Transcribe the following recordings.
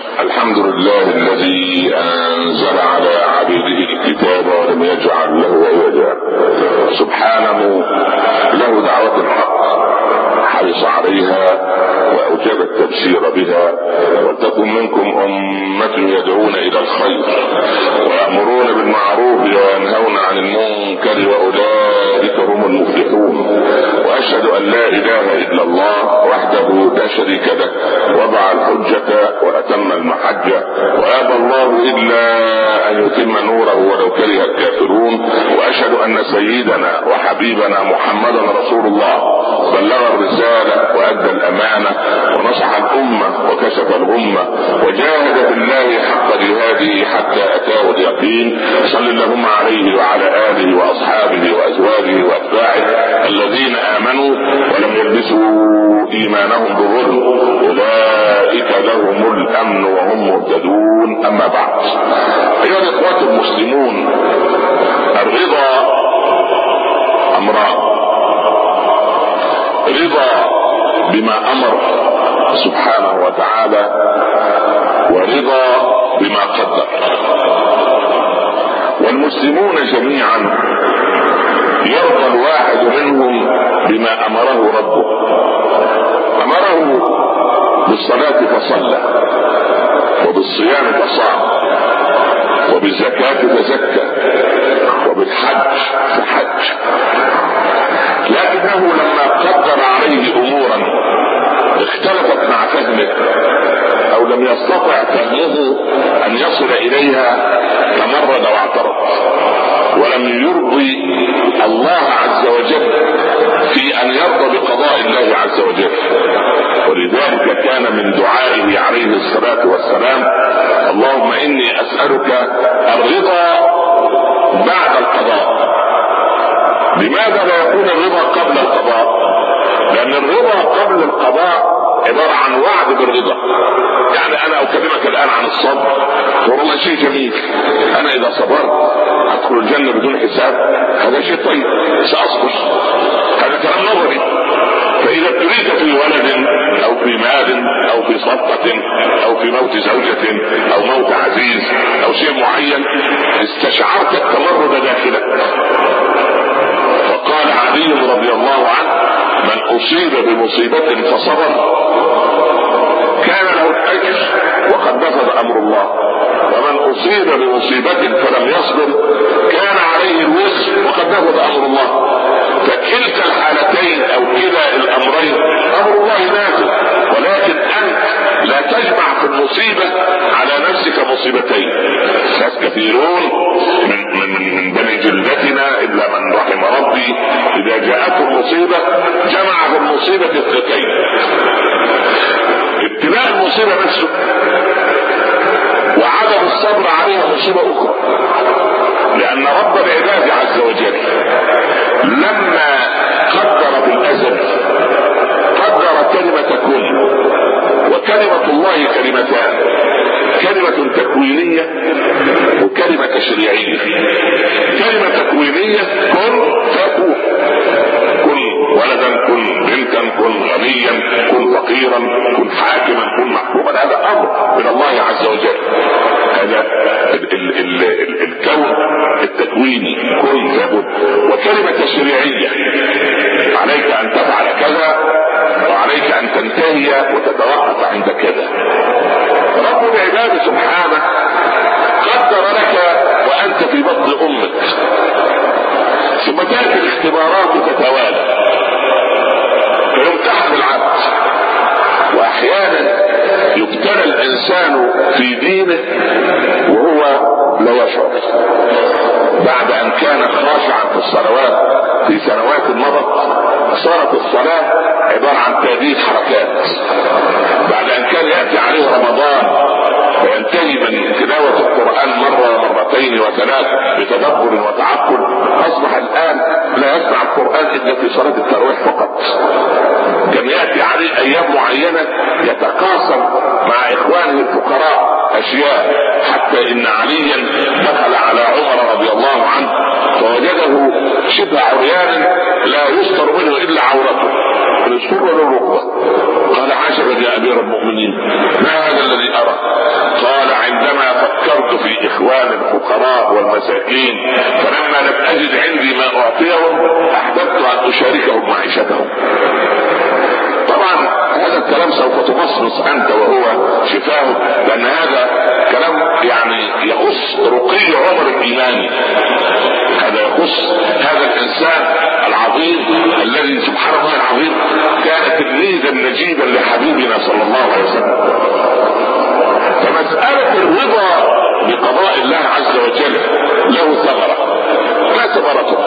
الحمد لله الذي أنزل على عبيده الكتاب ولم يجعل له عوجا سبحانه حرص عليها واوجب التبشير بها ولتكن منكم أمة يدعون إلى الخير ويأمرون بالمعروف وينهون عن المنكر وأولئك هم المفلحون وأشهد أن لا إله إلا الله وحده لا شريك له وضع الحجة وأتم المحجة وأبى الله إلا أن يتم نوره ولو كره الكافرون وأشهد أن سيدنا وحبيبنا محمدا رسول الله بلغ الرسالة وأدى الأمانة ونصح الأمة وكشف الغمة وجاهد في الله حق جهاده حتى أتاه اليقين. صل اللهم عليه وعلى آله وأصحابه وأزواجه وأتباعه الذين آمنوا ولم يلبسوا إيمانهم بظلم أولئك لهم الأمن وهم مهتدون. أما بعد أيها الإخوة المسلمون الرضا أمران. رضا بما أمر سبحانه وتعالى ورضا بما قدر. والمسلمون جميعا يرضى الواحد منهم بما أمره ربه. أمره بالصلاة فصلى وبالصيام فصام وبالزكاة فزكى وبالحج فحج. لكنه لما قدر عليه امورا فهمه أو لم يستطع فهمه أن يصل إليها تمرد واعترض ولم يرضي الله عز وجل في أن يرضى بقضاء الله عز وجل. ولذلك كان من دعائه عليه الصلاة والسلام اللهم إني أسألك الرضا بعد القضاء. لماذا لا يكون الرضا قبل القضاء؟ لأن الرضا قبل القضاء عبارة عن وعد بالرضا. يعني أنا أكلمك الآن عن الصبر. والله شيء جميل. أنا إذا صبرت أدخل الجنة بدون حساب. هذا شيء طيب. سأصبر. هذا كلام نظري فإذا ابتليت في ولد أو في مال أو في صفقة أو في موت زوجة أو موت عزيز أو شيء معين استشعرت التمرد داخلك. وقال علي رضي الله عنه من أصيب بمصيبة فصبر. كان له الاجر وقد نفذ أمر الله. ومن أصيب بمصيبة فلم يصبر كان عليه الوزر وقد نفذ أمر الله. فكلتا الحالتين أو كلا الأمرين أمر الله نازل ولكن أنت لا تجمع في المصيبة على نفسك مصيبتين. ناس كثيرون من, من, من بني جلدتنا إلا من رحم ربي. إذا جاءته المصيبة جمع في المصيبة ابتلاء المصيبة نفسه. وعدم الصبر عليها مصيبة أخرى. لأن رب العباد عز وجل لما قدر بالأزل قدر كلمة كن وكلمة الله كلمتان. كلمة تكوينية وكلمة تشريعية كلمة تكوينية كن فيكون ولدا كن بنتا كن غنيا كن فقيرا كن حاكما كن محكوما. هذا أمر من الله عز وجل. هذا ال ال ال ال الكون التكويني كن لابد وكلمة تشريعية عليك أن تفعل كذا وعليك أن تنتهي وتتوقف عند كذا. رب العباد سبحانه قدر لك وأنت في بطن أمك. ثم تأتي الاختبارات تتوالى فيمتحن العبد. وأحيانا يبتلى الإنسان في دينه وهو لا يشعر بعد أن كان خاشعا في الصلوات في سنوات مضت صارت الصلاة عبارة عن تأديب حركات. بعد أن كان يأتي عليه رمضان وينتهي من تلاوة القرآن مرة ومرتين وثلاث بتدبر وتعقل أصبح الآن لا يسمع القرآن إلا في صلاة التراويح فقط. كان يأتي عليه أيام معينة يتقاسم مع إخوانه الفقراء. أشياء حتى إن عليا دخل على عمر رضي الله عنه فوجده شبه عريانا لا يستر منه إلا عورته السر ولا الركبة. قال عجبا يا أمير المؤمنين ما هذا الذي أرى؟ الاخوان الفقراء والمساكين فلما لم أجد عندي ما أعطيهم أحببت أن أشاركهم معيشتهم. هذا الكلام سوف تمصمص أنت وهو شفاه لأن هذا كلام يعني يخص رقي عمر الايماني هذا يخص هذا الإنسان العظيم الذي سبحان الله العظيم كان تلميذا نجيبا لحبيبنا صلى الله عليه وسلم. فمسألة الرضا بقضاء الله عز وجل له ثمرة ما ثمرته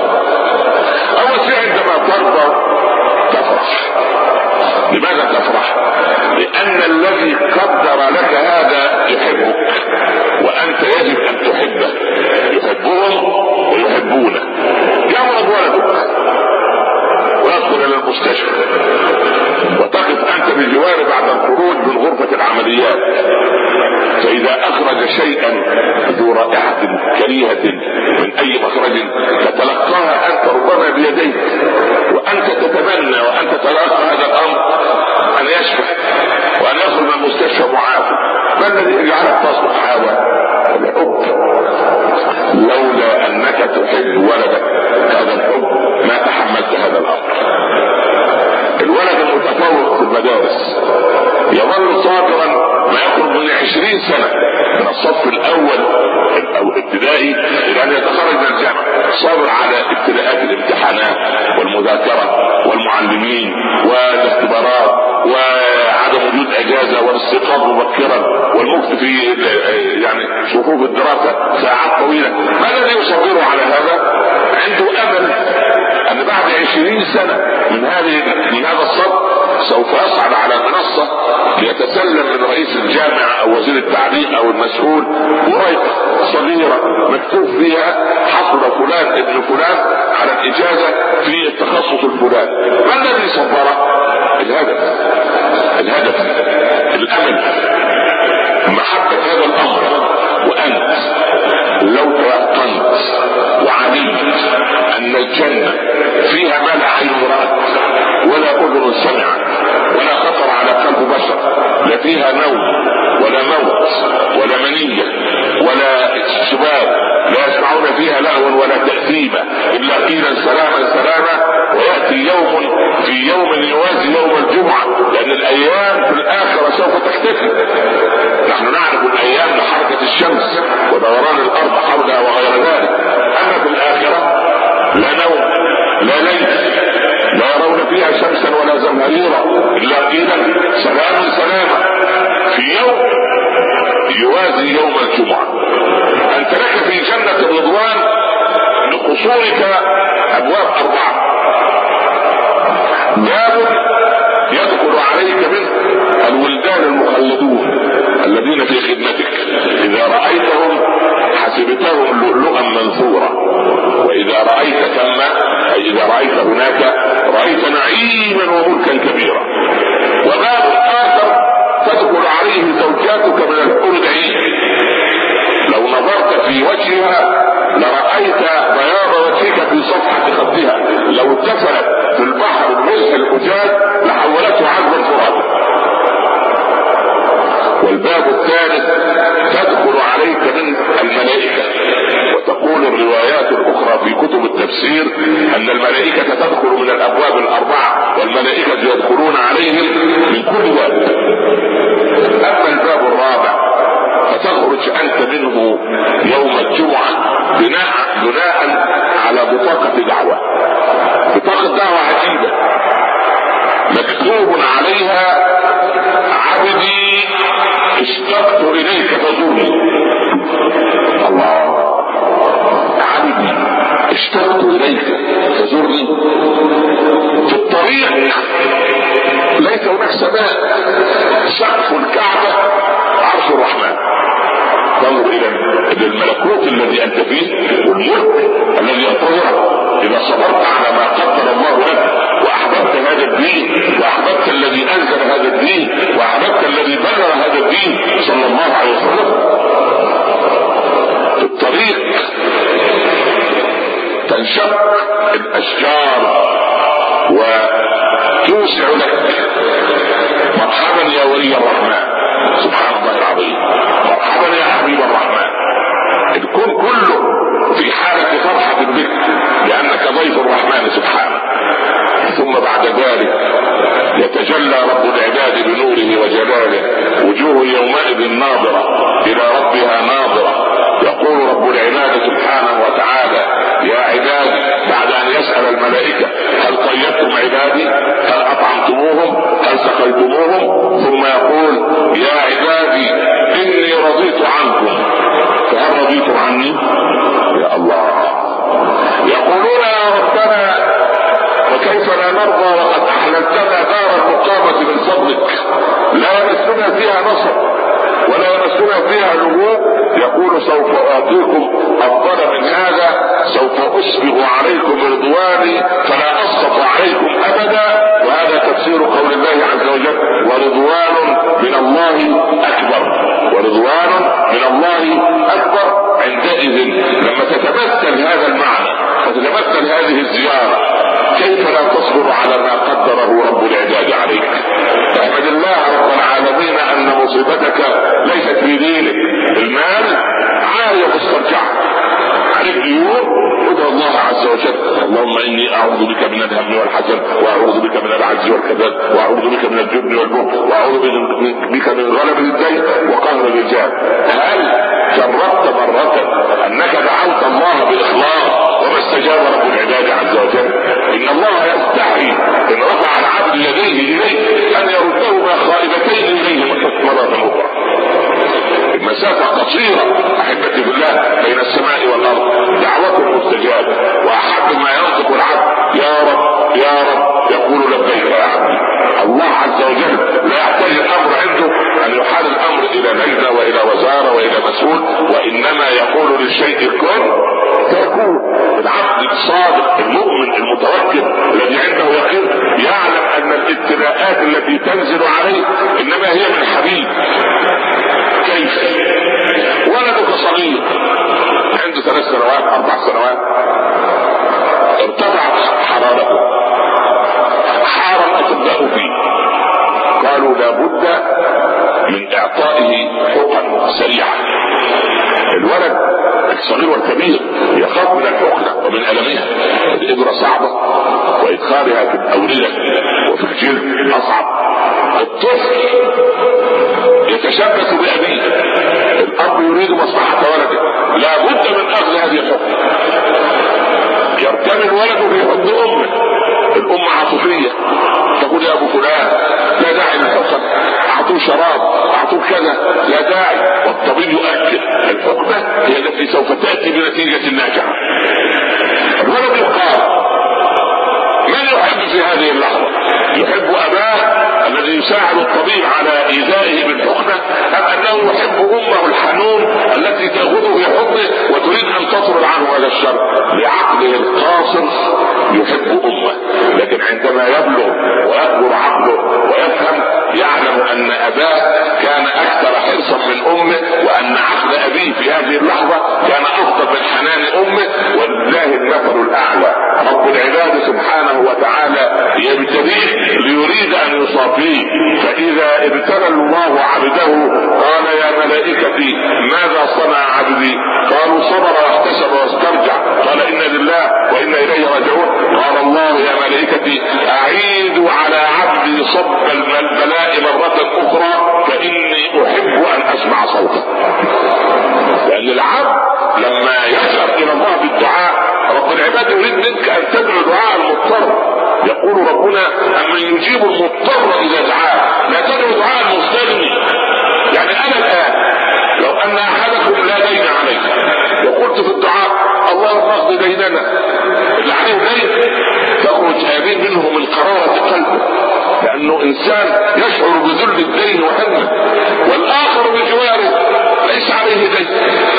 أول شيء عندما ترضى تفرح. لماذا تفرح؟ لأن الذي قدر لك هذا يحبك وأنت يجب أن تحبه. يحبهم ويحبونك يمرض ولدك. ويدخل إلى المستشفى. وتقف أنت بجواره بعد الخروج من غرفة العمليات. فإذا أخرج شيئا ذو رائحة كريهة الذي يجعلك تصبح هذا الحب لولا أنك تحب ولدك هذا الحب ما تحملت هذا الامر الولد المتفوق في المدارس يظل صابرا ما يقرب من عشرين سنة من الصف الأول أو الابتدائي إلى أن يتخرج صابر على ابتلاءات الامتحانات والمذاكرة والمعلمين والاختبارات وعدم وجود أجازة والاستيقاظ مبكرا والمكث في يعني صفوف الدراسة ساعات طويلة ما الذي يصبره على هذا؟ عنده أمل أن بعد عشرين سنة من هذه من هذا الصف سوف يصعد على منصة ليتسلم من رئيس الجامعة أو وزير التعليم أو المسؤول ورقة صغيرة مكتوب فيها حصل فلان ابن فلان على الإجازة في التخصص الفلاني. ما الذي صبره الهدف. الهدف. الأمل. محبة هذا الأمر. وأنت لو تيقنت وعلمت أن الجنة فيها ما لا عين رأت ولا أذن سمعت. ولا خطر على قلب بشر. لا فيها نوم ولا موت ولا منية ولا شباب لا يسمعون فيها لغوا ولا تأثيما. إلا قيلا سلاما سلاما ويأتي يوم في يوم يوازي يوم الجمعة. لأن الأيام في الآخرة سوف تختفي. نحن نعرف الأيام لحركة الشمس ودوران الأرض حولها وغير سلاما سلاما في يوم يوازي يوم الجمعة. أنت لك في جنة الرضوان لقصورك أبواب أربعة. باب يدخل عليك منه الولدان المخلدون الذين في خدمتك. إذا رأيتهم حسبتهم لؤلؤا منثورا. وإذا رأيت ثم أي إذا رأيت هناك رأيت نعيما وملكا كبيرا. وباب آخر تدخل عليه زوجاتك من الحور العين لو نظرت في وجهها لرأيت بياض وجهك في صفحة خدها. لو اتصلت في البحر الملح الأجاج لحولته عذبا فرات والباب الثالث تدخل عليك من الملائكة. وتقول الروايات الأخرى في كتب التفسير أن الملائكة تدخل من الأبواب الأربعة والملائكة يدخلون عليهم من كل باب. أما الباب الرابع فتخرج أنت منه يوم الجمعة بناء بناء على بطاقة دعوة تمسنا فيها نبوء يقول سوف اعطيكم افضل من هذا سوف اسبغ عليكم رضواني فلا اسقط عليكم أبدا. وهذا تفسير قول الله عز وجل ورضوان من الله أكبر. ورضوان من الله أكبر عندئذ. لما تتمثل هذا المعنى وتتمثل هذه الزيارة كيف لا تصبر على ما قدره رب العباد عليك؟ احمد الله رب العالمين أن مصيبتك ليست في دينك المال عارية مسترجعة عليك ديون ادعو الله عز وجل. اللهم إني أعوذ بك من الهم والحزن وأعوذ بك من العجز والكذب وأعوذ بك من الجبن والبخل وأعوذ بك من غلب الدين وقهر الرجال. هل جربت مرة أنك دعوت الله باخلاص استجاب رب العباد عز وجل. إن الله يستحي إن رفع العبد يديه إليه أن يردهما خائبتين إليه مرة أخرى. المسافة قصيرة أحبتي بالله بين السماء والأرض. دعوة مستجابة وأحب ما ينطق العبد. يا رب يا رب يقول لبيك يا عبدي. الله عز وجل لا يحتاج الأمر عنده أن يحال الأمر إلى لجنه وإلى وزارة وإلى مسؤول وإنما يقول للشيء كن فيكون العبد الصادق المؤمن المتوكل الذي عنده يقين والكبير يخاف من الحقنة ومن المها الإبرة صعبة. وإدخالها في الاورده وفي الجلد أصعب. الطفل يتشبث بأبيه. الأب يريد مصلحة ولده. لابد من أخذ هذه الحقنة. يرتمي ولده في حضن أمه. الام عاطفية. تقول يا أبو فلان لا داعي للحقن أعطوه شراب أعطوه كذا. لا داعي. والطبيب يؤكد الحقنه هي التي سوف تأتي بنتيجة ناجعه الولد يقال من يحب في هذه اللحظة؟ يحب أباه الذي يساعد الطبيب على إيذائه بالحقنه أم أنه يحب أمة الحنون التي تاخذه في حضنه وتريد أن تطرد عنه هذا الشر؟ بعقله القاصر يحب أمة. لكن عندما يبلغ ويكبر عقله ويفهم يعلم أن أباه كان أكثر حرصا من أمه وأن عقل أبيه في هذه اللحظة كان أفضل من حنان أمه ولله المثل الأعلى. رب العباد سبحانه وتعالى يبتليه يصافيه فإذا ابتلى الله عبده قال يا ملائكتي ماذا صنع عبدي؟ قالوا صبر واحتسب واسترجع. قال إنا لله وإنا إليه راجعون. قال الله يا ملائكتي اعيدوا على عبدي صب البلاء مرة أخرى فإني أحب أن أسمع صوته. لأن العبد لما يجأر إلى الله بالدعاء رب العباد يريد منك أن تدعو دعاء المضطر. يقول ربنا اما يجيب المضطر إذا دعاه. لا تدعو دعاء المستغني يعني أنا الآن لو أن أحدكم لا دين عليه وقلت في الدعاء اللهم اقض ديننا اللي عليه دين تخرج آمين منه من قرارة قلبه. لأنه إنسان يشعر بذل الدين وهمه والآخر بجواره ليس عليه دين.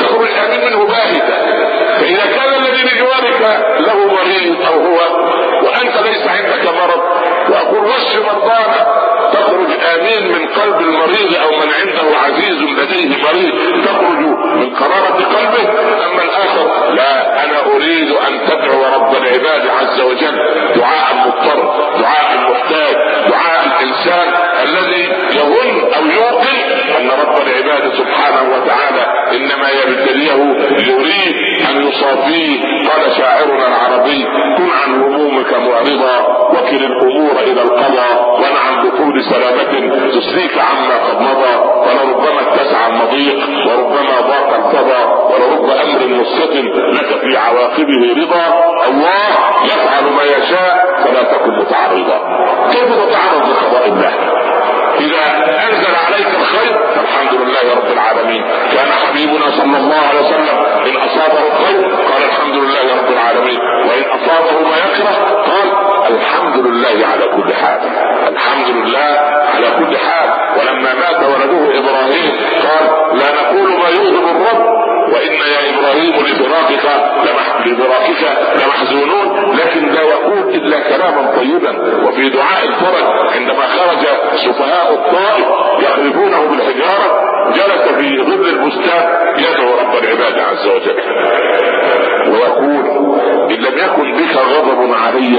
تخرج آمين منه باهتا. فإذا كان الذي بجوارك له مريض أو هو وأنت ليس عندك مرض. وأقول وش مرضانا تخرج آمين من قلب المريض أو من عنده عزيز لديه مريض. تخرج من قرارة قلبه. أما الآخر لا أنا أريد أن تدعو رب العباد عز وجل. دعاء المضطر دعاء المحتاج دعاء الإنسان الذي يظن أن رب العباد سبحانه وتعالى إنما يبتليه يريد أن يصافيه. قال شاعرنا العربي كن عن همومك معرضا وكل الأمور إلى القضاء ونعم دخول سلامة تسليك طيبا وفي دعاء الفرج عندما خرج سفهاء الطائف يقذفونه بالحجارة جلس في ظل البستان يدعو رب العباد عز وجل. ويقول إن لم يكن بك غضب علي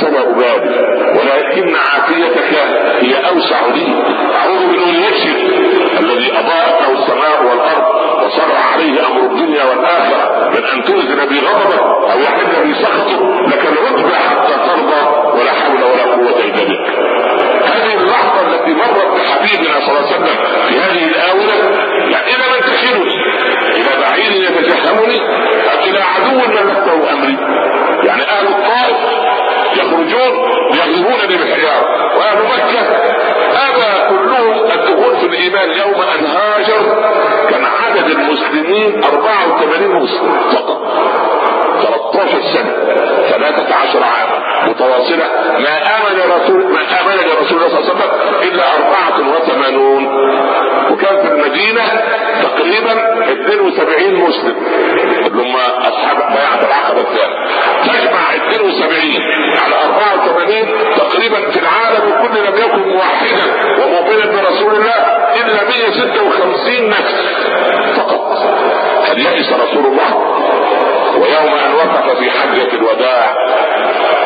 فلا أبالي ولكن عافيتك هي أوسع لي. أعوذ بنوريتك الذي أضاءت له السماء والأرض وصرع عليه أمر الدنيا والآخرة. تنزل بي غضبك أو يحل بي سخطك لك الرتبه حتى ترضى ولا حول ولا قوة إلا بك. هذه اللحظة التي مرت بحبيبنا صلى الله عليه وسلم في هذه يعني إلى من تشيرني إلى بعيد يتجهمني ام إلى عدو ملكته أمري. يعني أهل الطائف يخرجون ويغلبونني بالحجاره وأهل مكة ابى كلهم الدخول في الإيمان يوم أن هاجر المسلمين 84 مسلم فقط. 13 سنة 13 عاما متواصلة. ما آمن رسول ما آمن لرسول الله صلى الله عليه وسلم إلا 84 وكان في المدينة تقريبا 72 مسلم. اللي هم أصحاب بيعة العقبة الثانية. تجمع 72 على 84 تقريبا في العالم كله لم يكن موحدا ومؤمنا برسول الله إلا 156 نفس فقط. هل يئس رسول الله؟ ويوم أن وقف في حجة الوداع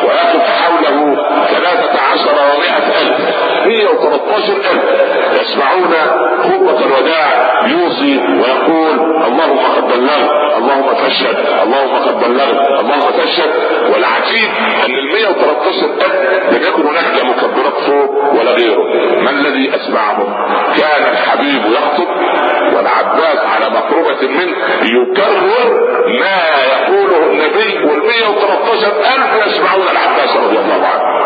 ويقف حوله ثلاثة عشر ومائة ألف مية وثلاثة ألف. يسمعون خطبة الوداع يوصي ويقول اللهم قد بلغت اللهم فشل اللهم قد بلغت اللهم فشل والعجيب أن ال 113 ألف لم يكن هناك مكبرات فوق ولا غيره. ما الذي اسمعهم كان الحبيب يخطب والعباس على مقربة منه يكرر ما يقوله النبي وال 113 ألف يسمعون العباس رضي الله عنه.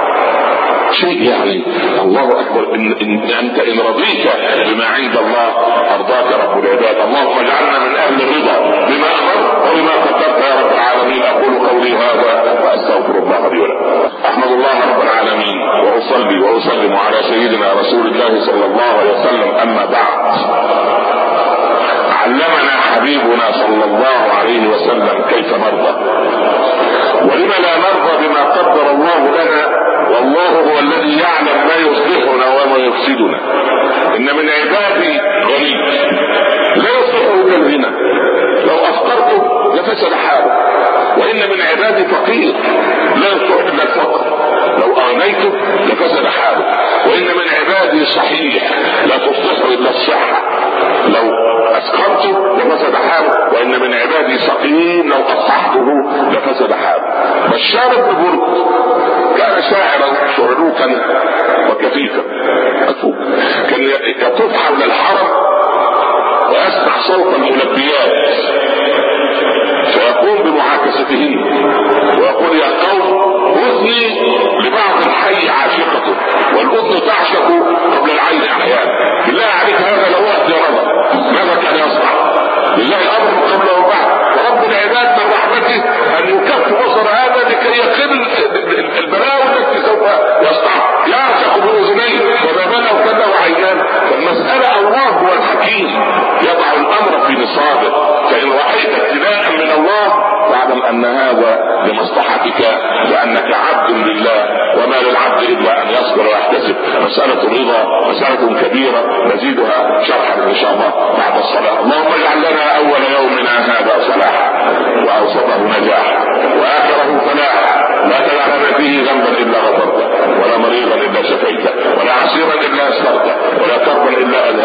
شيء يعني الله أكبر. إن, إن أنت إن رضيت بما عند الله أرضاك رب العباد. اللهم اجعلنا من أهل الرضا بما أمر وبما قدرت. يا رب العالمين أقول قولي هذا وأستغفر الله لي ولكم. أحمد الله رب العالمين وأصلي وأسلم على سيدنا رسول الله صلى الله عليه وسلم. أما بعد. حبيبنا صلى الله عليه وسلم كيف نرضى؟ ولم لا نرضى بما قدر الله لنا والله هو الذي يعلم ما يصلحنا وما يفسدنا. إن من عبادي غني لا يصلحه كالغنى لو افقرته لفسد حاله وإن من عبادي فقير. لا يصلح إلا الفقر. لو اغنيته لفسد حاله وإن من عبادي صحيح. لا تصلح إلا الصحة. لو اسقطته لفسد حاله وإن من عبادي سقيم لو اصحته لفسد حاله. بشار بن برد كان شاعرا شعلوكا وكفيفا. كان يطوف حول الحرم ويسمع صوت الملبيات فيقوم بمعاكستهن ويقول يا قوم اذني لبعض الحي عاشقته. والأذن تعشق قبل العين أحيانا بالله عليك هذا لو وقت نظر ماذا كان يصنع؟ لله الأمر قبل وبعد. ورب العباد من رحمته أن يكف بصر هذا لكي يقل البلاوي التي سوف يصنع. يعشق باذنيه الله هو الحكيم يضع الأمر في نصابه فإن رايت ابتلاء من الله فاعلم أن هذا لمصلحتك لانك عبد لله وما للعبد إلا أن يصبر ويحتسب. مسألة الرضا مسألة كبيرة نزيدها شرحا إن شاء الله بعد الصلاة. اللهم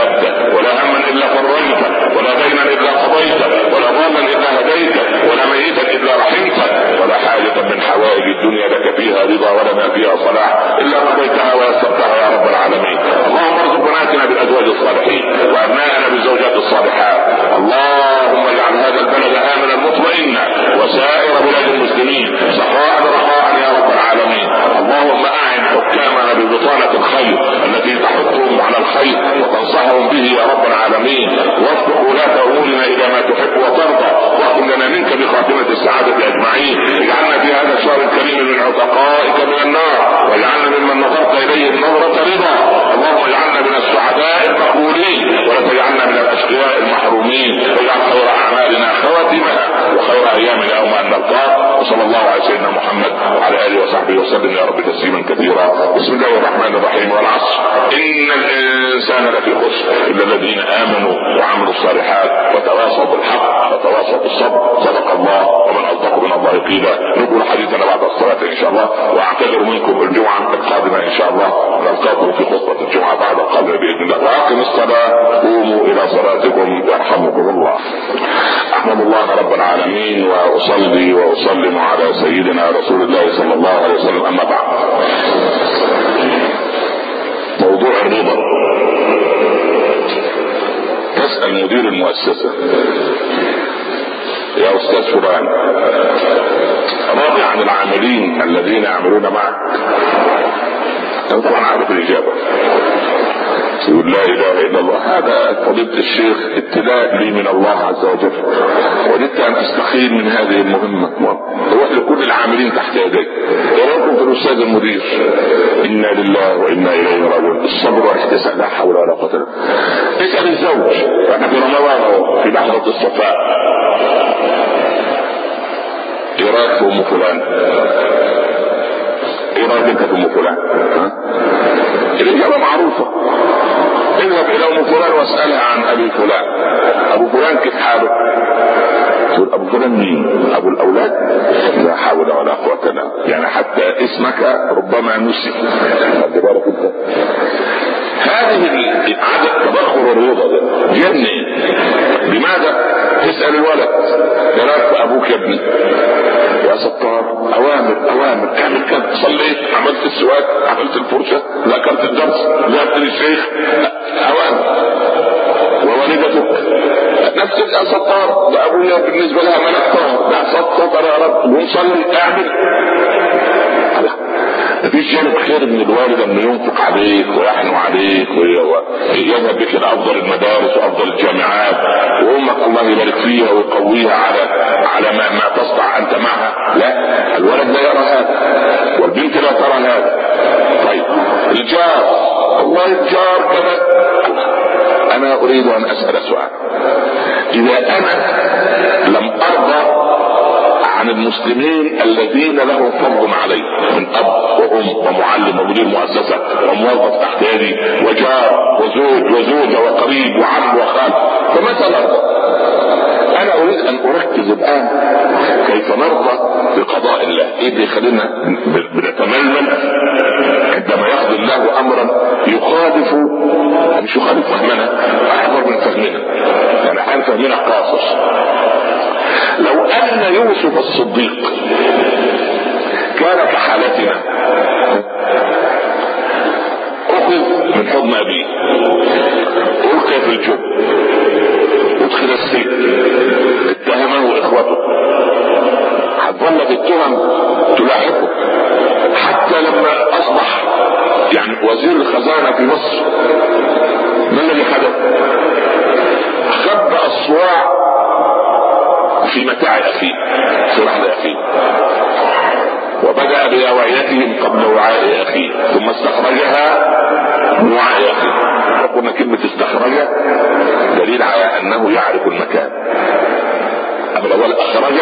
كسبته ولا هما إلا فرجته ولا دينا إلا قضيت ولا ظلما إلا هديت ولا ميتا إلا رحمت ولا حاجة من حوائج الدنيا لك فيها رضا ولنا فيها صلاح إلا قضيتها ويسرتها يا رب العالمين. اللهم ارزق بناتنا بالأزواج الصالحين وأبنائنا بالزوجات الصالحات. اللهم اجعل هذا البلد آمنا مطمئنا وسائر بلاد المسلمين سخاء رخاء يا رب العالمين. اللهم اعلم متعنا ببطانة الخير التي تحثهم على الخير وتنصحهم به يا رب العالمين. واصلح ولاة أمورنا إلى ما تحب وترضى واقم لنا منك بخاتمة السعادة أجمعين. اجعلنا في هذا الشهر الكريم من عتقائك من النار واجعلنا ممن نظرت إليه نظرة رضا. اللهم اجعلنا من السعداء المقبولين ولا تجعلنا من الأشقياء المحرومين. واجعل خير أعمالنا خواتمها وخير أيامنا يوم أن نلقاك. وصلى الله على سيدنا محمد وعلى آله وصحبه وسلم. يا رب تسليما كثيرا. بسم الله الرحمن الرحيم والعصر. إن الإنسان لفي خسر. الا الذين آمنوا وعملوا الصالحات وتواصوا بالحق وتواصوا بالصبر صدق الله ومن أصدق من الله قيلا. نقول حديثنا بعد الصلاة إن شاء الله وأعتذر منكم الجمعة القادمة إن شاء الله. نلقاكم في خطبة الجمعة بعد القادمة بإذن الله. وأقم الصلاة. قوموا إلى صلاتكم. الله رب العالمين وأصلي وأسلم على سيدنا رسول الله صلى الله عليه وسلم أما بعد. موضوع الرضا تسأل مدير المؤسسة. يا أستاذ فلان. راضي عن العاملين الذين يعملون معك. أنا طبعا عارف الإجابة. يقول لا إله إلا الله. هذا فضيلة الشيخ ابتلاء لي من الله عز وجل. وجدت أن أستخير من هذه المهمة. روح لكل العاملين تحت يدي. وراكم في الأستاذ المدير. إنا لله وإنا إليه راجعون. الصبر والاحتساب. لا حول ولا قوة إلا بالله. اسأل الزوج. إحنا في رمضان في لحظه الصفاء. إيه رايك في أم فلان؟ إيه رايك انت في ام فلان؟ الاجابه معروفة. اذهب إلى ام فلان واسالها عن أبي فلان أبو فلان كيف حاله؟ تقول أبو فلان مين؟ أبو الأولاد؟ لا حول ولا قوة يعني حتى اسمك ربما نسي هذه عدد تبخر الرضا ده جنن لماذا؟ تسأل الولد. في أبوك يا ابني؟ يا ستار أوامر أوامر. اعمل كذا صليت؟ عملت السواك عملت الفرشة؟ ذكرت الدرس؟ ذهبت للشيخ أوامر. ووالدتك؟ نفس يا ستار ده أبويا بالنسبة لها ملك طاهر ده ستار يا رب. قوم صلي اعمل. مفيش جانب خير من الوالد انه ينفق عليك ويحنو عليك ويذهب بك افضل المدارس وأفضل الجامعات وأمك الله يبارك فيها ويقويها على على ما, ما تصنع أنت معها. لا الولد لا يرى هذا والبنت لا ترى هذا. طيب الجار والله الجار كذا. أنا أريد أن أسأل سؤال. إذا أنا لم أرضى عن المسلمين الذين لهم فضل علي من أب وأم ومعلم ومدير مؤسسة وموظف تحت يدي وجار وزوج وزوجة وقريب وعم وخال. فمتى نرضى؟ أنا أريد أن أركز الآن كيف نرضى بقضاء الله. إيه اللي يخلينا بنتململ عندما يقضي الله امرا يخالف مش يخالف فهمنا؟ اكبر من فهمنا. يعني حال فهمنا قاصر لو أن يوسف الصديق كان كحالتنا أخذ من حضن أبيه القي في الجب أدخل السجن. اتهمه إخوته. هتظل التهم تلاحقه. حتى لما أصبح يعني وزير الخزانة في مصر ما الذي حدث؟ خبأ الصواع في متاع اخيه في رحل اخيه وبدأ باوعيتهم قبل وعاء اخيه ثم استخرجها من وعاء اخيه وقلنا كلمة استخرج دليل على أنه يعرف المكان. أما الأول أخرج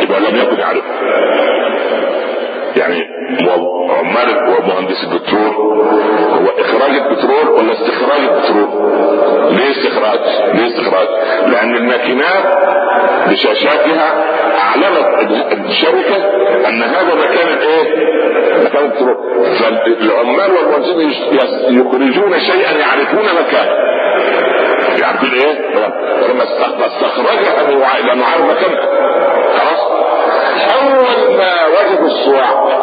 يبقى لم يكن يعرفه. يعني عمال ومهندس البترول هو إخراج البترول ولا استخراج البترول؟ ليه استخراج؟ ليه استخراج؟ لأن الماكينات بشاشاتها أعلنت الشركة أن هذا مكان الايه؟ مكان البترول فالعمال والمهندسين يخرجون شيئا يعرفون مكانه يعرفون إيه؟ فلما استخرجها من وعاء لأنه عارف مكانها خلاص؟ أول ما وجدوا الصواع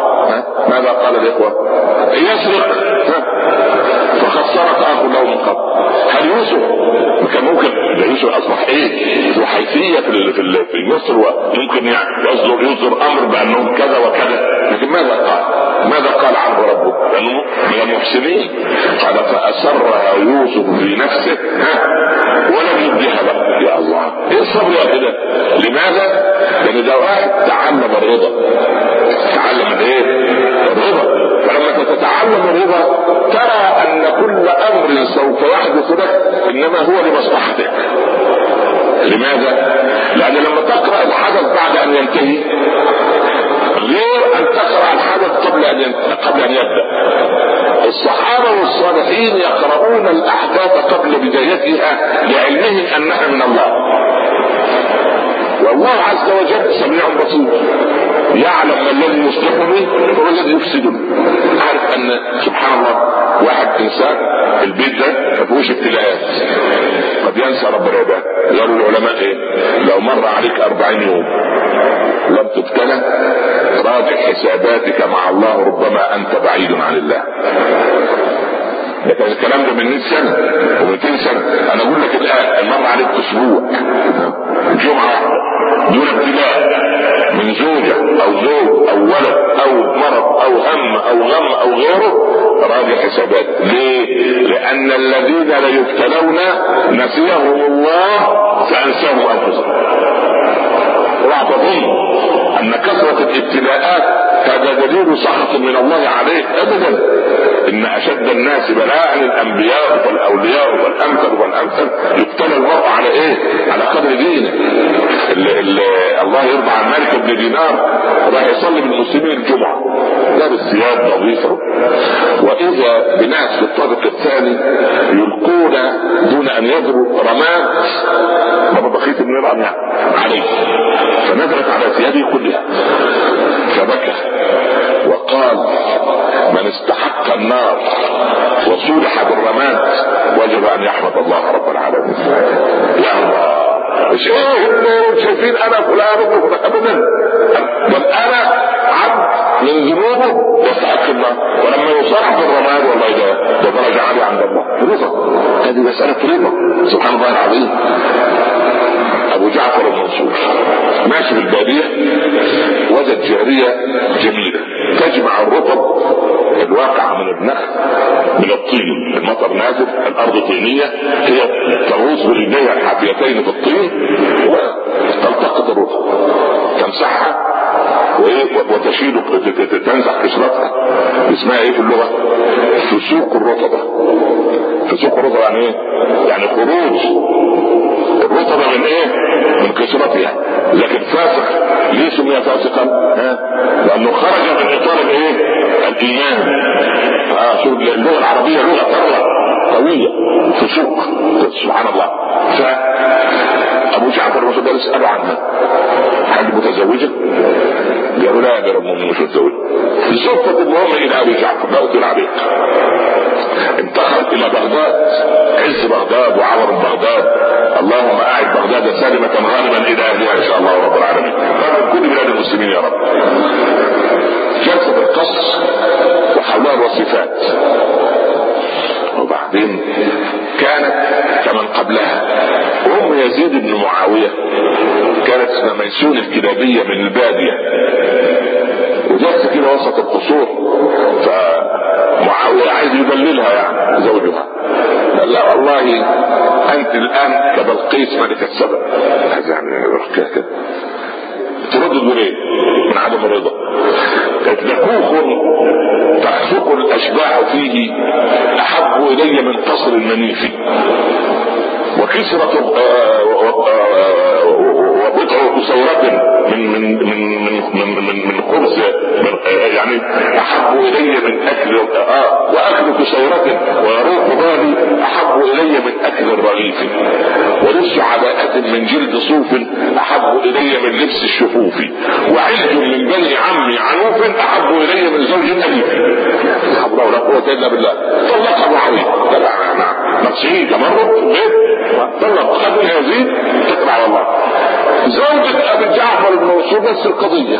ماذا قال الإخوة؟ يسرق فقد سرق اخ له من قبل هل يوسف كان ممكن يوسف أصبح إيه؟ ذو حيثيه في في مصر وممكن يعني يصدر يصدر أمر بأنهم كذا وكذا لكن ماذا قال؟ ماذا قال عنه ربه؟ لأنه من المحسنين قال فاسرها يوسف في نفسه ولم يبدها له يا الله إيه الصبر يا كده؟ لماذا؟ لأن ده واحد تعلم الرضا تعلم الإيه؟ تتعلم الرضا ترى أن كل أمر سوف يحدث لك إنما هو لمصلحتك. لماذا؟ لأن لما تقرأ الحدث بعد أن ينتهي غير أن تقرأ الحدث قبل أن قبل أن يبدأ. الصحابة والصالحين يقرؤون الأحداث قبل بدايتها لعلمهم أنها من الله. والله عز وجل سميع بصير. يعلم ما الذي يصلحني والذي يفسدني عارف أن سبحان الله واحد إنسان البيت ده ما فيهوش ابتلاءات. قد ينسى رب العباد. قالوا العلماء إيه؟ لو مر عليك أربعين يوم لم تبتلى راجع حساباتك مع الله ربما أنت بعيد عن الله. لكن الكلام ده من 100 سنة و200 سنة. أنا أقول لك الآن مر عليك أسبوع جمعة دون ابتلاء. من زوجة أو زوج أو ولد أو مرض أو هم أو غم أو غيره راضي حسابات. ليه؟ لأن الذين لا يبتلون نسيهم الله فأنساهم أنفسهم. تظن ان كثرة الابتلاءات هذا دليل سخط من الله عليك ابدا. إن أشد الناس بلاء الانبياء والأولياء والأمثل والأمثل. يبتلى المرء على إيه؟ على قدر دينه. اللي اللي الله يرضى عن مالك بن دينار راح يصلي بالمسلمين الجمعة. لابس ثياب نظيفه وإذا بناس في الطابق الثاني يلقون دون أن يدروا رماد. بقيه النيران عليه. فنزلت على ثيابه كلها. فبكى وقال من استحق النار وصولح بالرماد وجب أن يحمد الله رب العالمين. يا الله. مش إيه شايفين أنا فلان ابدا بل أنا عبد من ذنوبه. يستحق النار ولما يصالح بالرماد والله ده ده درجه عاليه عند الله. رضا هذه مسألة رضا سبحان الله العظيم. أبو جعفر المنصور ماشي في الباديه وجد جارية جميلة تجمع الرطب الواقع من النخل من الطين المطر نازل الأرض طينية هي تغوص برجليها الحافيتين في الطين وتلتقط الرطب تمسحها وتشيل تنزع قشرتها اسمها إيه في اللغة؟ فسوق الرطبه فسوق الرطبه يعني إيه؟ يعني خروج الرطبه من إيه؟ من قشرتها لكن فاسق ليه سمي فاسقا؟ ها؟ لأنه خرج من إطار الايه؟ الإيمان آه شوف اللغة العربيه ثروه قويه فسوق سبحان الله. ف أبو جعفر قال اسالوا عنها هل متزوجة؟ قالوا لا يا امير المؤمنين مش متزوجه صدفه المهم إلى أبي جعفر أطيل عليك. انتقل إلى بغداد. عز بغداد وعمر بغداد. اللهم أعد بغداد سالمة غالبا إلى أهلها إن شاء الله رب العالمين. رب كل بلاد المسلمين يا رب. جلسة القص وحولها الوصفات. وبعدين كانت كمن قبلها ام يزيد بن معاوية كانت اسمها ميسون الكلابية من البادية وجلسة كده وسط القصور فمعاوية عايز يدللها يعني زوجها قال لا والله أنت الآن كبلقيس ملكة سبع يعني كده ترد تقول إيه من عدم الرضا. لكوخ تخفق الأشباح فيه أحب إلي من قصر المنيف وكسرة وبضع كسورة من من من من من من, من خبز يعني أحب إلي من أكل آه واكل كسورة ويروح بالي أحب إلي من أكل الرغيف. ولبس عباءة من جلد صوف أحب إلي من لبس الشفوف. وعلج من بني عمي عنوف أحب إلي من زوج اليف لا حول ولا قوة إلا بالله. طلق ابو علي نفسه تمرد. طلق خد يزيد تطلع والله. زوجة أبي جعفر المنصور نفس القضية.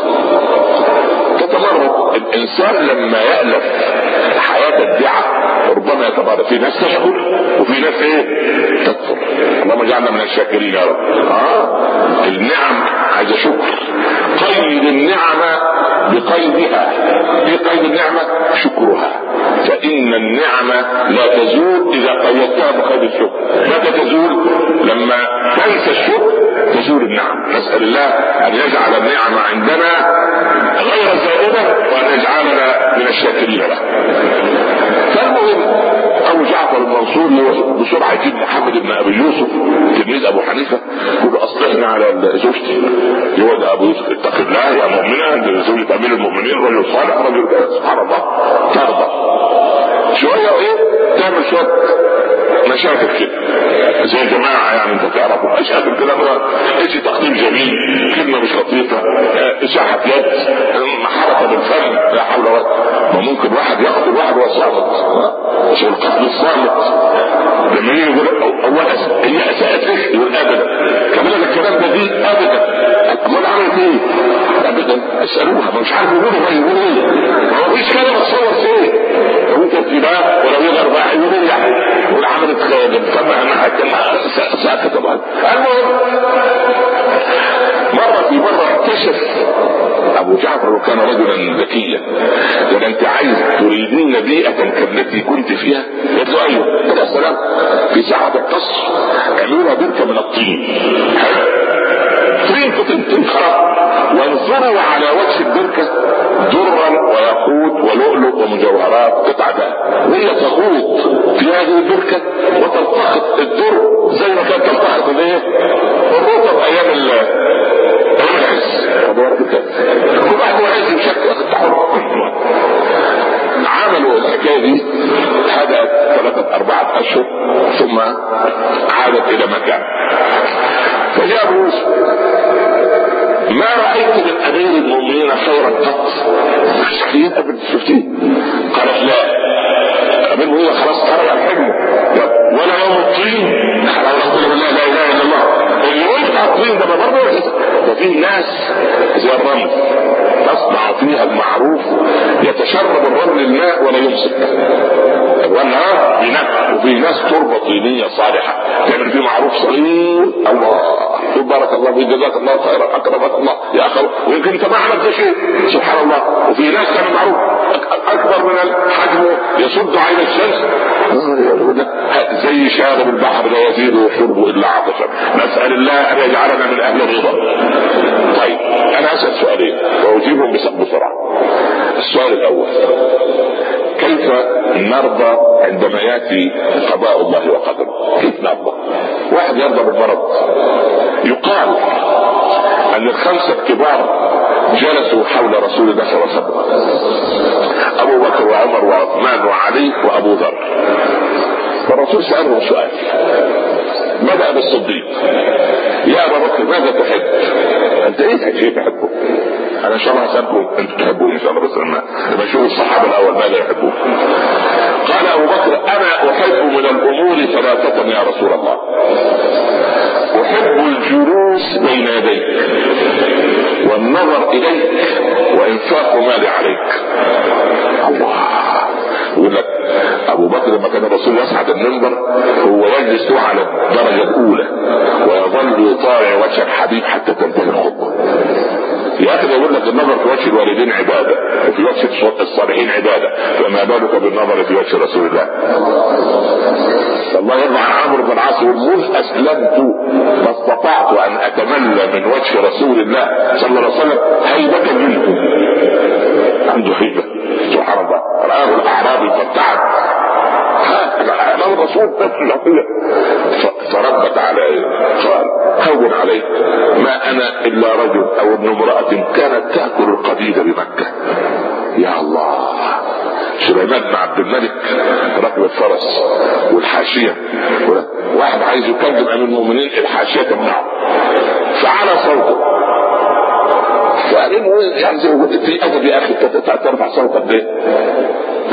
تتمرد الإنسان لما يألف حياة الدعاء ربما يتبارك. في ناس تشكر وفي ناس إيه؟ تكفر. اللهم اجعلنا من الشاكرين يا رب. آه. النعم عايزة شكر. قيد النعمة بقيدها في قيد النعمة شكرها فإن النعمة لا تزول إذا قيدتها بقيد الشكر متى تزول لما تنسى الشكر تزول النعم. نسأل الله أن يجعل النعمة عندنا غير زائدة وأن يجعلنا من الشاكرين. له فالمهم أبو جعفر المنصور بسرعة يجيب محمد بن أبي يوسف تلميذ أبو حنيفة يقول له أصلحنا على زوجتي. يقول أبو يوسف اتق الله يا مؤمنة زوجة أمير المؤمنين رجل صالح رجل سبحان الله. ترضى. شوية وإيه؟ تعمل شوية مشاكل كده. زي جماعة يعني انت تعرفوا مشاكل كده إيش تقديم جميل كلمة مش لطيفة إشاحة يد محرقة بالفم لا حول ولا قوة. ممكن واحد يقتل واحد وهو صامت. مش القتل الصامت. لما يجي يقول اول هي أساءت لك يقول ابدا. كمان الكلام ده دي ابدا. أمال عملت إيه؟ ابدا. اسألوها مش عارف يقولوا إيه يقولوا إيه. ما فيش كلام تصور فيه لو أنت اتباع ولو يقدر بقى يقولوا يعني يقول عملت خادم طبعا ساكت طبعا. المهم مرة في مرة اكتشف أبو جعفر وكان رجلا ذكيا. قال أنت عايز تريدين بيئة كالتي كنت فيها؟ قلت له أيوه. قال يا سلام في ساعة القصر اعملوا بركة من الطين. طين طين خراب وانظروا على وجه البركة درا وياقوت ولؤلؤ ومجوهرات قطع ذهب وهي تغوط في هذه البركة وتلتقط الدر زي ما كانت تلتقط الايه؟ الرطب أيام العز كل واحد عايز يمشي عملوا الحكاية دي هدأت ثلاثة أربعة أشهر ثم عادت إلى مكان. فجاء يوسف ما رأيت من أمير المؤمنين خيرا قط شفتيه قبل شفتيه؟ قالت لا. أمير المؤمنين خلاص ترى الحلم ولا يوم الطين لا لا إله إلا الله الطين ده برضه. ده فيه ناس زي الرمل تصنع فيها المعروف يتشرب الرمل الماء ولا يمسك. والنهار بنفع وفي ناس تربة طينية صالحة تعمل فيه معروف صغير. الله. بارك الله فيك جزاك الله خيرا أكرمك الله يا أخي ويمكن أنت ما عملت شيء. سبحان الله. وفي ناس تعمل معروف أكبر من الحجم يصد عين الشمس. زي شارب البحر لا يزيد شربه إلا عطشا. نسأل الله أن يجعلنا من أهل الرضا. طيب أنا أسأل سؤالين وأجيبهم بسرعة. السؤال الأول. كيف نرضى عندما يأتي قضاء الله وقدره؟ كيف نرضى؟ واحد يرضى بالمرض. يقال أن الخمسه الكبار جلسوا حول رسول الله صلى الله عليه وسلم. أبو بكر وعمر وعثمان وعلي وأبو ذر. فالرسول ساله سؤال. بدا بالصديق يا أبا بكر ماذا تحب؟ أنت إيه تحبه؟ أنا ان شاء الله هسالكم أنتم تحبون إن شاء الله بس لما نشوف الصحابة الأول ماذا يحبون قال أبو بكر أنا أحب من الأمور ثلاثة يا رسول الله. أحب الجلوس بين يديك والنظر إليك وإنفاق مالي عليك. الله. يقول لك أبو بكر لما كان الرسول يصعد المنبر هو يجلس على الدرجة الأولى ويظل يطالع وجه الحبيب حتى تنتهي الخطبة. يا أخي يقول لك النظر في وجه الوالدين عبادة وفي وجه الصالحين عبادة فما بالك بالنظر في وجه رسول الله؟ الله يرضى عن عمرو بن العاص يقول أسلمت ما استطعت أن أتملى من وجه رسول الله صلى الله عليه وسلم هيبة منه. عنده هيبة. سبحان الله. رآه الأعرابي فابتعد امام الرسول فربت عليه. قال هون عليك. ما أنا إلا رجل أو ابن امرأة كانت تأكل القديد بمكة. يا الله. سليمان بن عبد الملك ركب الفرس والحاشية. واحد عايز يكلم أمير المؤمنين الحاشية تمنعه. فعلى صوته. فقال يعني زي في أدب يا أخي ترفع صوتك ليه؟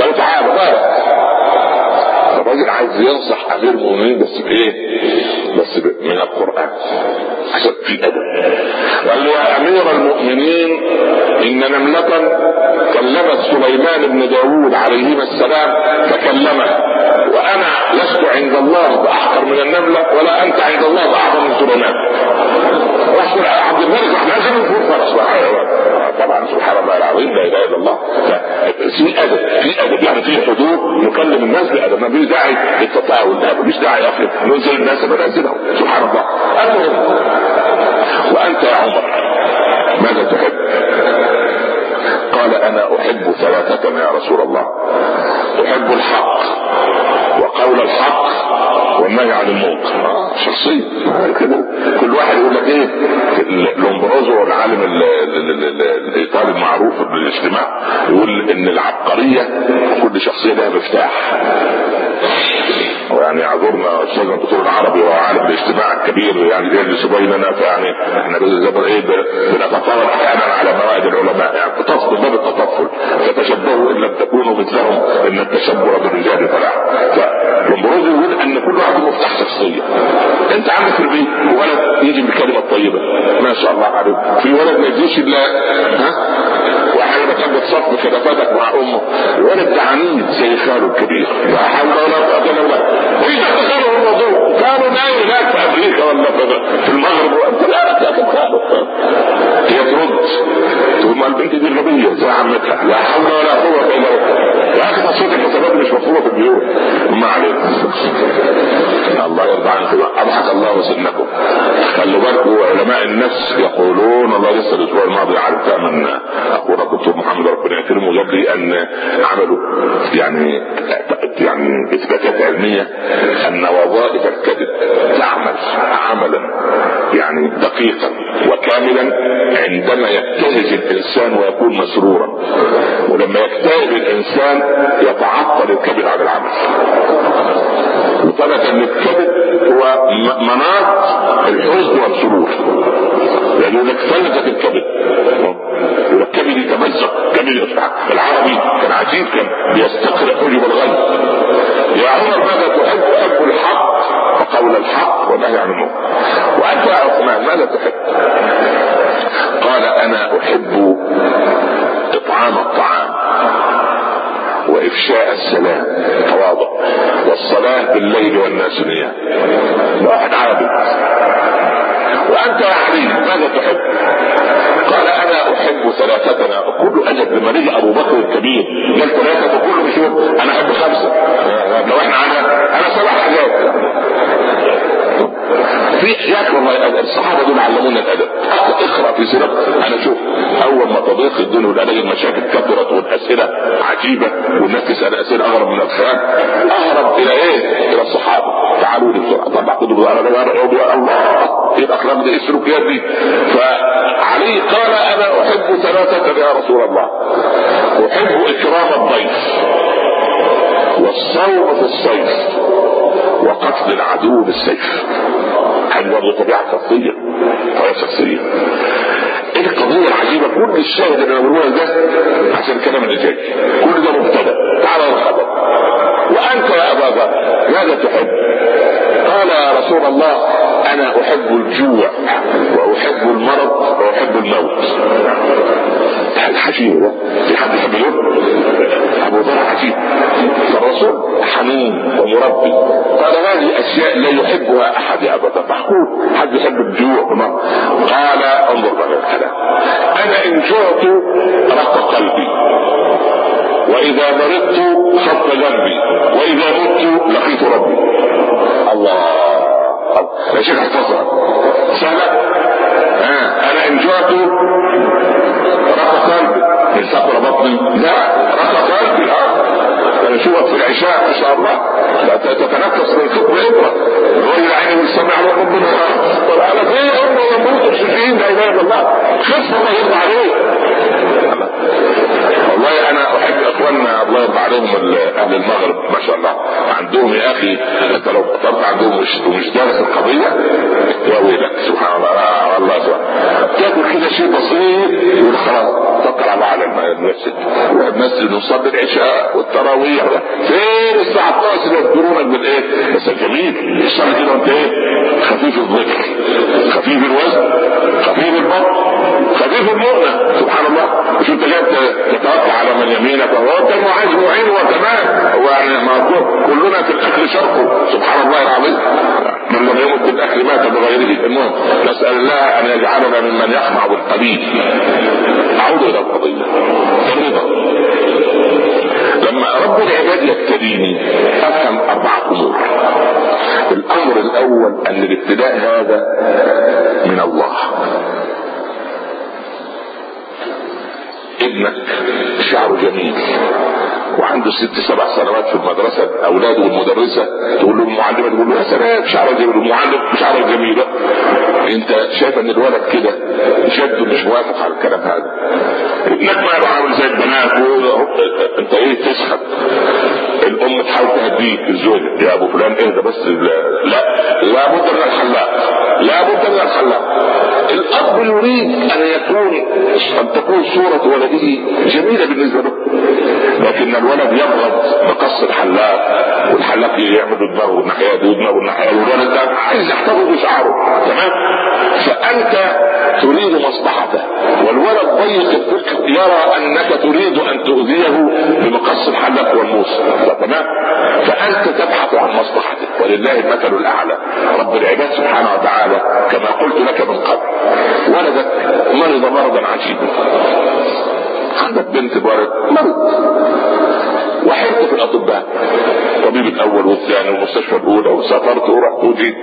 قال تعالى. عايز ينصح أمير المؤمنين بس بإيه؟ بس من القرآن. عشان في أدب. قال له يا أمير المؤمنين إن نملة كلمت سليمان بن داوود عليهما السلام فكلمها وأنا لست عند الله بأحقر من النملة ولا أنت عند الله بأعظم من سليمان. رسول عبد الملك إحنا لازم نكون فرس طبعا سبحان الله العظيم لا إله إلا الله. في أدب في أدب. يعني في حدود نكلم الناس بأدب. ما فيش داعي للتطاول ده مفيش داعي أخي. ننزل الناس منازلهم سبحان الله. المهم وأنت يا عمر ماذا تحب؟ قال أنا أحب ثلاثة يا رسول الله. أحب الحق وقول الحق والنهي عن المنكر شخصيا كده كل واحد يقول لك إيه؟ لومبروزو العالم الايطالي المعروف بالاجتماع يقول إن العبقرية كل شخصية لها مفتاح. ويعني يعذرنا أستاذنا الدكتور العربي وهو عالم الاجتماع الكبير يعني يجلس بيننا فيعني إحنا إيه بنتطاول أحيانا على موائد العلماء. يعني تطفل باب التطفل فتشبهوا إن لم تكونوا مثلهم إن التشبه بالرجال فلاح فلومبروزو يقول إن كل واحد مفتاح شخصيه انت عندك في البيت ولد يجي بالكلمة الطيبة. ما شاء الله عليك. في ولد ما يجيش إلا ها؟ كان بتصف كده فاتك مع أمه. ده عنيد زي خاله الكبير. لا حول ولا قوة إلا بالله. إيش دخلوا الموضوع. كانوا نايم هناك في أمريكا ولا في المغرب. وانت لا لكن خاله هي ترد تقول ما البنت دي غبية. زي عمتها لا حول ولا تصويت الحسابات مش مفروضه في البيوت ما عليك الله يرضى عنكم. أضحك الله سنكم. خلوا بالكم علماء النفس يقولون الله لسه الأسبوع الماضي عرفتها من اخونا الدكتور محمد ربنا يكرمه. جاب لي أن عملوا يعني يعني إثباتات علمية أن وظائف الكذب تعمل عملا يعني دقيقا. وكاملا عندما يبتهج الإنسان ويكون مسرورا. ولما يكتئب الإنسان يتعطل الكبد عن العمل. وثبت ان الكبد هو مناط الحزن والسرور. لأنه لك فلتت الكبد الكبد يتمزق كبد العربي كان عجيب كان بيستقر حجب الغيب. يا عمر ماذا تحب؟ تحب الحق. وقول الحق والنهي عن المنكر وأنت يا عثمان ماذا تحب؟ قال أنا أحب إطعام الطعام وإفشاء السلام. تواضع والصلاة بالليل والناس نيام. واحد عابد وأنت يا علي ماذا تحب؟ قال أنا أحب ثلاثتنا. كل أجل لما أبو بكر الكبير. قال ثلاثة كله مش أنا أحب خمسة. لو إحنا على أنا سبع حاجات في حياك والله الصحابة دول علمونا الأدب. اقرأ في سيرة. أنا شوف أول ما تضيق الدنيا والاقي المشاكل كثرت والأسئلة عجيبة والناس تسال أسئلة أغرب من الخيال أهرب إلى إيه؟ إلى الصحابة. تعالوا لي بسرعة. طبعا كتب يا الله. إيه الأخلاق دي؟ السلوكيات دي فعلي قال أنا أحب ثلاثة. يا رسول الله. أحب إكرام الضيف والصوم في الصيف وقتل العدو بالسيف. هذه برضه طبيعة شخصية. طبيعة شخصية. إيه القضية العجيبة؟ كل الشاهد اللي بقوله ده عشان الكلام اللي جاي. كل ده مبتدأ. تعالى الخبر وأنت يا أبا بكر ماذا تحب؟ قال يا رسول الله أنا أحب الجوع وأحب المرض وأحب الموت. الحجيب ده في حد يحب يقول أبو ذر عجيب فالرسول حنين ومربي. قال هذه أشياء لا يحبها ابا ذر. محكوم حد يحب الجوع قال انظر بقى الكلام. أنا إن جعت رق قلبي. وإذا مرضت خف ذنبي وإذا مت لقيت ربي. الله. يا شيخ احفظها سهلة. آه. أنا إن جعت رق قلبي سقر بطني لا. رق قلبي آه أنا اشوفك في العشاء؟ ما شاء الله. لا تتنفس من كتب اقرا الرجل عينه والسمع وربنا طب على فين هم يموتوا الشفيين لا إله إلا الله. خف الله يرضى عليه والله أنا احب اخواننا الله يرضى عليهم أهل المغرب ما شاء الله. عندهم يا أخي أنت لو فطرت عندهم مش ومش دارس القضية يا ويلك سبحان الله. آه الله سبحانه تأكل كده شيء بسيط يقول توكل على المسجد. المسجد نصلي العشاء والتراويح. فين الساعة 12 يذكرونك بالإيه؟ بس جميل. الصلاه كده وانت إيه؟ خفيف الذكر خفيف الوزن خفيف البطن خفيف المؤنة سبحان الله. مش انت جاي تتوقع على من يمينك. وهو كان عايز معين وكمان هو يعني كلنا في الأكل شرقه. سبحان الله العظيم. من لم يمت بالأكل مات بغيره. المهم نسأل الله أن يجعلنا ممن يخضع بالقبيل اعود إلى القضية. الرضا لما رب العباد يبتليني افهم أربعة أمور. الأمر الأول أن الابتلاء هذا من الله. ابنك شعره جميل. وعنده ست سبع سنوات في المدرسة أولاده والمدرسة. تقول له المعلمه تقول له يا سلام شعرها جميل المعلم شعرها جميله أنت شايف إن الولد كده جد مش موافق على الكلام هذا. ابنك ما يبقى عامل زي البنات أنت إيه تسخن الأم تحاول تهديك الزوج يا أبو فلان إهدى بس لا لابد من الحلاق لابد من الحلاق الاب يريد أن يكون أن تكون صورة ولده جميلة بالنسبة له. لكن الولد يبغض مقص الحلاق والحلاق يعمل دماغه الناحية دي ودماغه الناحية والولد ده عايز يحتفظ بشعره تمام؟ فانت تريد مصلحته والولد ضيق الفكر يرى أنك تريد أن تؤذيه بمقص الحلاق والموس تمام؟ فأنت تبحث عن مصلحته ولله المثل الأعلى. رب العباد سبحانه وتعالى كما قلت لك من قبل ولدك مرض مرضا عجيبا. عندك بنت مرض مرض. وحرت في الأطباء. الطبيب الأول والثاني والمستشفى الأولى وسافرت ورحت وجيت.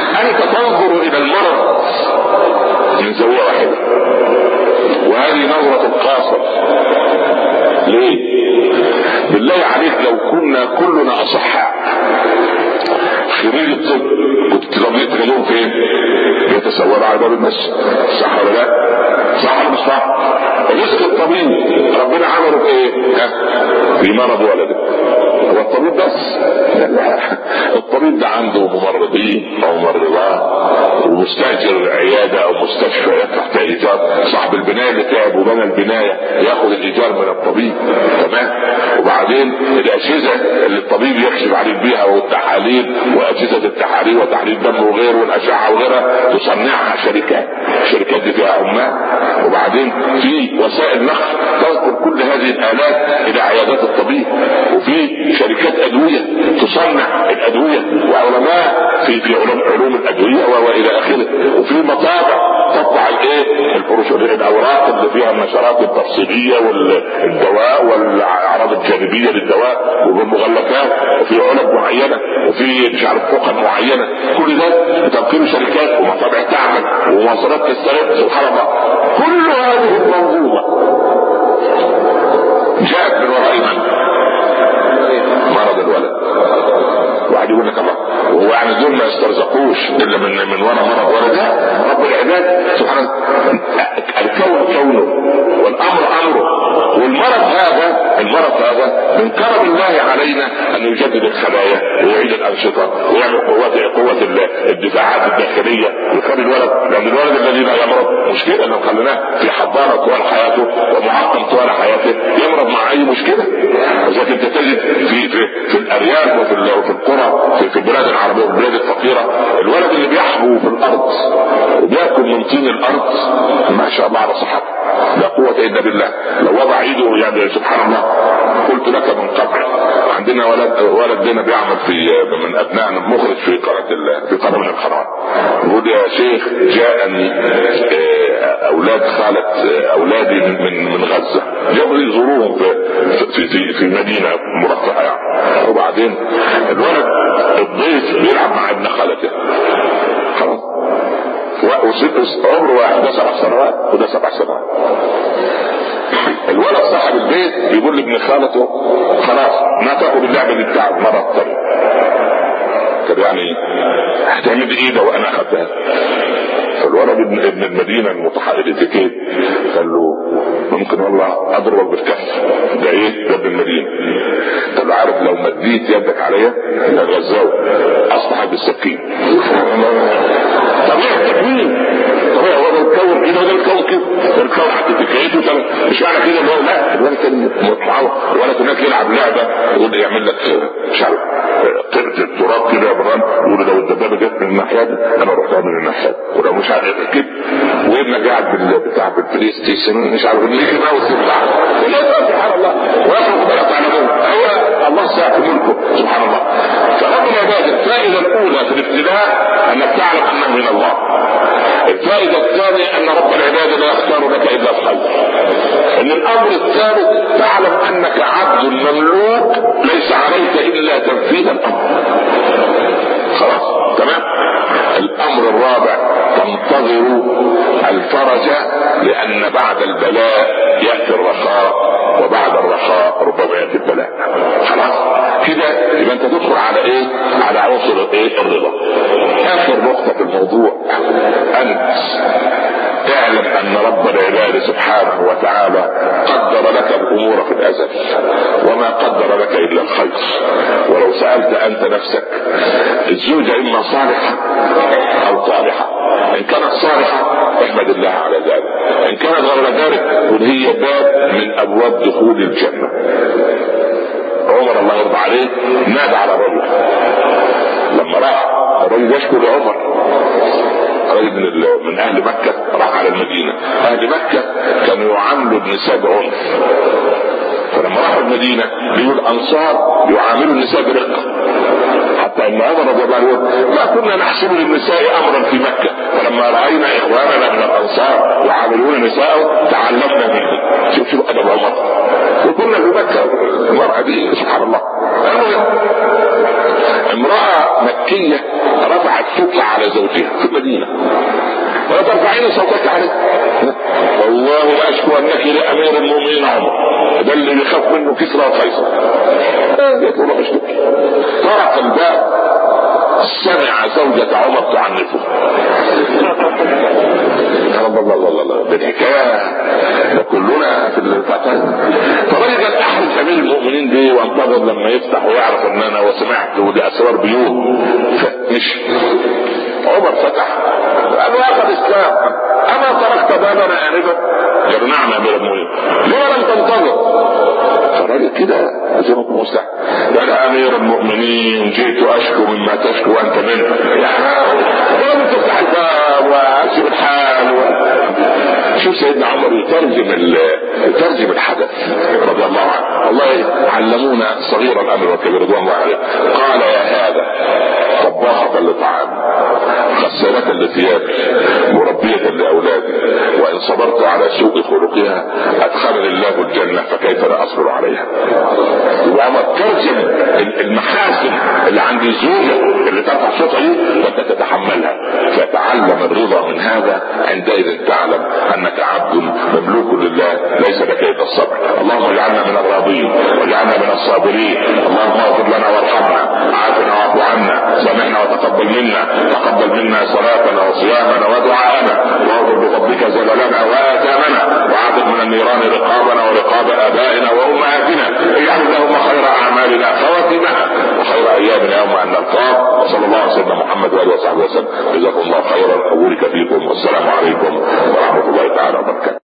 انت تنظر إلى المرض من زاويه واحدة وهذه نظرة قاصر ليه؟ بالله عليك لو كنا كلنا أصحاء. خريج الطب. كنت تلاقيهم فين؟ يتسولوا على باب المسجد. صح ولا لا؟ صح ولا مش صح؟ رزق الطبيب. ربنا عمله في إيه؟ في مرض ولده. الطبيب بس. لا الطبيب ده عنده ممرضين أو ممرضات ومستأجر عيادة أو مستشفى تحت إيجار. صاحب البناية اللي تعب وبنى البناية ياخذ الإيجار من الطبيب. تمام؟ وبعدين الأجهزة اللي الطبيب يكشف عليك بيها والتحاليل وأجهزة التحاليل وتحليل دم وغيره والأشعة وغيرها تصنعها شركات. الشركات دي فيها عمال. وبعدين في وسائل نقل تنقل كل هذه الآلات إلى عيادات الطبيب. وفي شركات أدوية تصنع الأدوية وعلماء في في علوم علوم الادويه وإلى آخره. وفي مطابع تطبع الإيه؟ الأوراق اللي فيها النشرات التفصيلية والدواء والأعراض الجانبية للدواء والمغلفات وفي علب معينة. وفي مش عارف فقط معينة. كل ده تمكين شركات ومطابع تعمل ومواصلات تسترد. سبحان الله. كل هذه المنظومه جاءت من وراء من؟ واحد يقول لك الله وهو يعني دول ما يسترزقوش إلا من من ورا مرض ولد رب العباد سبحانه الكون كونه. والأمر أمره. والمرض هذا المرض هذا من كرم الله علينا أن يجدد الخلايا ويعيد الأنشطة ويعمل قوات قوه الدفاعات الداخلية ويخلي الولد لأن الولد الذي لا يمرض مشكلة. لو خليناه في حضانة طوال حياته ومعقم طوال حياته يمرض مع أي مشكلة. انت تجد في في في الأرياف وفي القرى في, البلاد العربية والبلاد الفقيرة الولد اللي بيحبو في الأرض وبياكل من طين الأرض ما شاء الله على صحته. لا قوة إلا بالله. لو وضع إيده يعني سبحان الله. قلت لك من قبل عندنا ولد ولد لنا بيعمل في من ابنائنا مخرج في قناه في من القنوات يقول يا شيخ جاءني آه، أولاد خاله آه، أولادي من من غزة. جابوا يزوروهم في في في, مدينة مرفهه يعني وبعدين الولد الضيف بيلعب مع ابن خالته. خلاص. عمره واحد ده سبع سنوات وده سبع سنوات. الولد صاحب البيت بيقول لابن خالته خلاص ما تاخد اللعبة دي بتاعت المره الثانية طب يعني هتعمل إيه ده وأنا اخدتها فالولد ابن ابن المدينة المتحرك الاتيكيت قال له ممكن والله أضربك بالكف. ده إيه؟ ده ابن المدينة. قال له عارف لو مديت يدك عليا لغزاوي اصبح بالسكين. طبيعه هو ده كده وده الكون كده الكون حتى تكيته مش معنى كده ان هو لا الولد كان معوض الولد هناك يلعب لعبة يقول يعمل لك مش عارف. طرت التراب كده يا بران. يقول لو الدبابة جت من الناحية دي أنا رحت من الناحية ولو مش عارف كده. وابنك قاعد بتاع بالبلاي ستيشن مش عارف اللي ماوس بتاع سبحان الله. ويخرج بلا تعلمون هو الله سيأتي ملكه سبحان الله. فربنا يبادر الفائدة الأولى في الابتلاء انك تعلم أنه من الله. الفائدة الثانية أن رب العباد لا يختار لك إلا الخير. إن الأمر الثالث تعلم أنك عبد مملوك ليس عليك إلا تنفيذ الأمر. خلاص تمام؟ الأمر الرابع وانتظروا الفرج لأن بعد البلاء يأتي الرخاء وبعد ربما ياتي البلاء. خلاص. كده يبقى انت تدخل على إيه؟ على عنصر إيه الرضا. آخر نقطة في الموضوع أنت اعلم أن رب العباد سبحانه وتعالى قدر لك الأمور في الأزل وما قدر لك إلا الخير. ولو سألت أنت نفسك الزوجة إما صالحة أو طالحه إن كانت صالحة احمد الله على ذلك. إن كانت غير ذلك قل هي باب من أبواب دخول الجنة. عمر الله يرضى عليه نادى على الرجل. لما راح الرجل يشكو لعمر. رجل من, من أهل مكة راح على المدينة. أهل مكة كانوا يعاملوا النساء بعنف فلما راحوا المدينة بيقول الانصار يعاملوا النساء برقه ان عمر رضي الله عنه ما كنا نحسب للنساء أمرا في مكة. فلما رأينا إخواننا من الأنصار يعاملون نساء تعلمنا منهم. شوف شوف أدب عمر وكنا في مكة. المرأة دي سبحان الله. امرأة مكية رفعت صوتها على زوجها في المدينة. ولا ترفعين صوتك عليه. والله لا أشكو أنك لامير المؤمنين عمر. ده اللي بيخاف منه كسرى وقيصر يقول له أشكو. طرق الباب. سمع زوجة عمر تعنفه الله الله الله الله. بالحكاية. كلنا في فالراجل قال احرج أمير المؤمنين دي وانتظر لما يفتح ويعرف إن أنا وسمعت ودي أسرار بيوت. فمش عمر فتح. قال واخذ اسلام أما تركت بابنا نعم يا امير المؤمنين لما لم تنتظر. فالراجل كده زي ما مستحيل قال أمير المؤمنين جئت أشكو مما تشكو أنت منه. يا لم تفتح الباب. واسيب الحال و... شوف سيدنا عمر يترجم يترجم الحدث رضي الله عنه. والله علمونا صغيرا الامر والكبير رضوان الله عليه قال يا هذا طباخة لطعام غسالة لثيابي مربية لأولادي وإن صبرت على سوء خلقها أدخلني الله الجنة فكيف لا أصبر عليها؟ وعمر ترجم المحاسن اللي عند الزوجة اللي ترفع صوتها دي وأنت تتحملها. فتعلم الرضا من هذا عندئذ تعلم أنك عبد مملوك لله ليس لك إلا الصبر. اللهم اجعلنا من الراضين واجعلنا من الصابرين. اللهم اغفر لنا وارحمنا. عافنا واعف عنا. سامحنا وتقبل منا. تقبل منا صلاتنا وصيامنا ودعاءنا. واغفر بفضلك زللنا وآثامنا. وعافر من النيران رقابنا ورقاب آبائنا وأمهاتنا. اجعل اللهم خير أعمالنا خواتمها وخير أيامنا يوم أن نلقاك. وصلى الله على سيدنا محمد وآله وصحبه وسلم. جزاكم الله خيرا. اقولك فيكم والسلام عليكم ورحمه الله تعالى وبركاته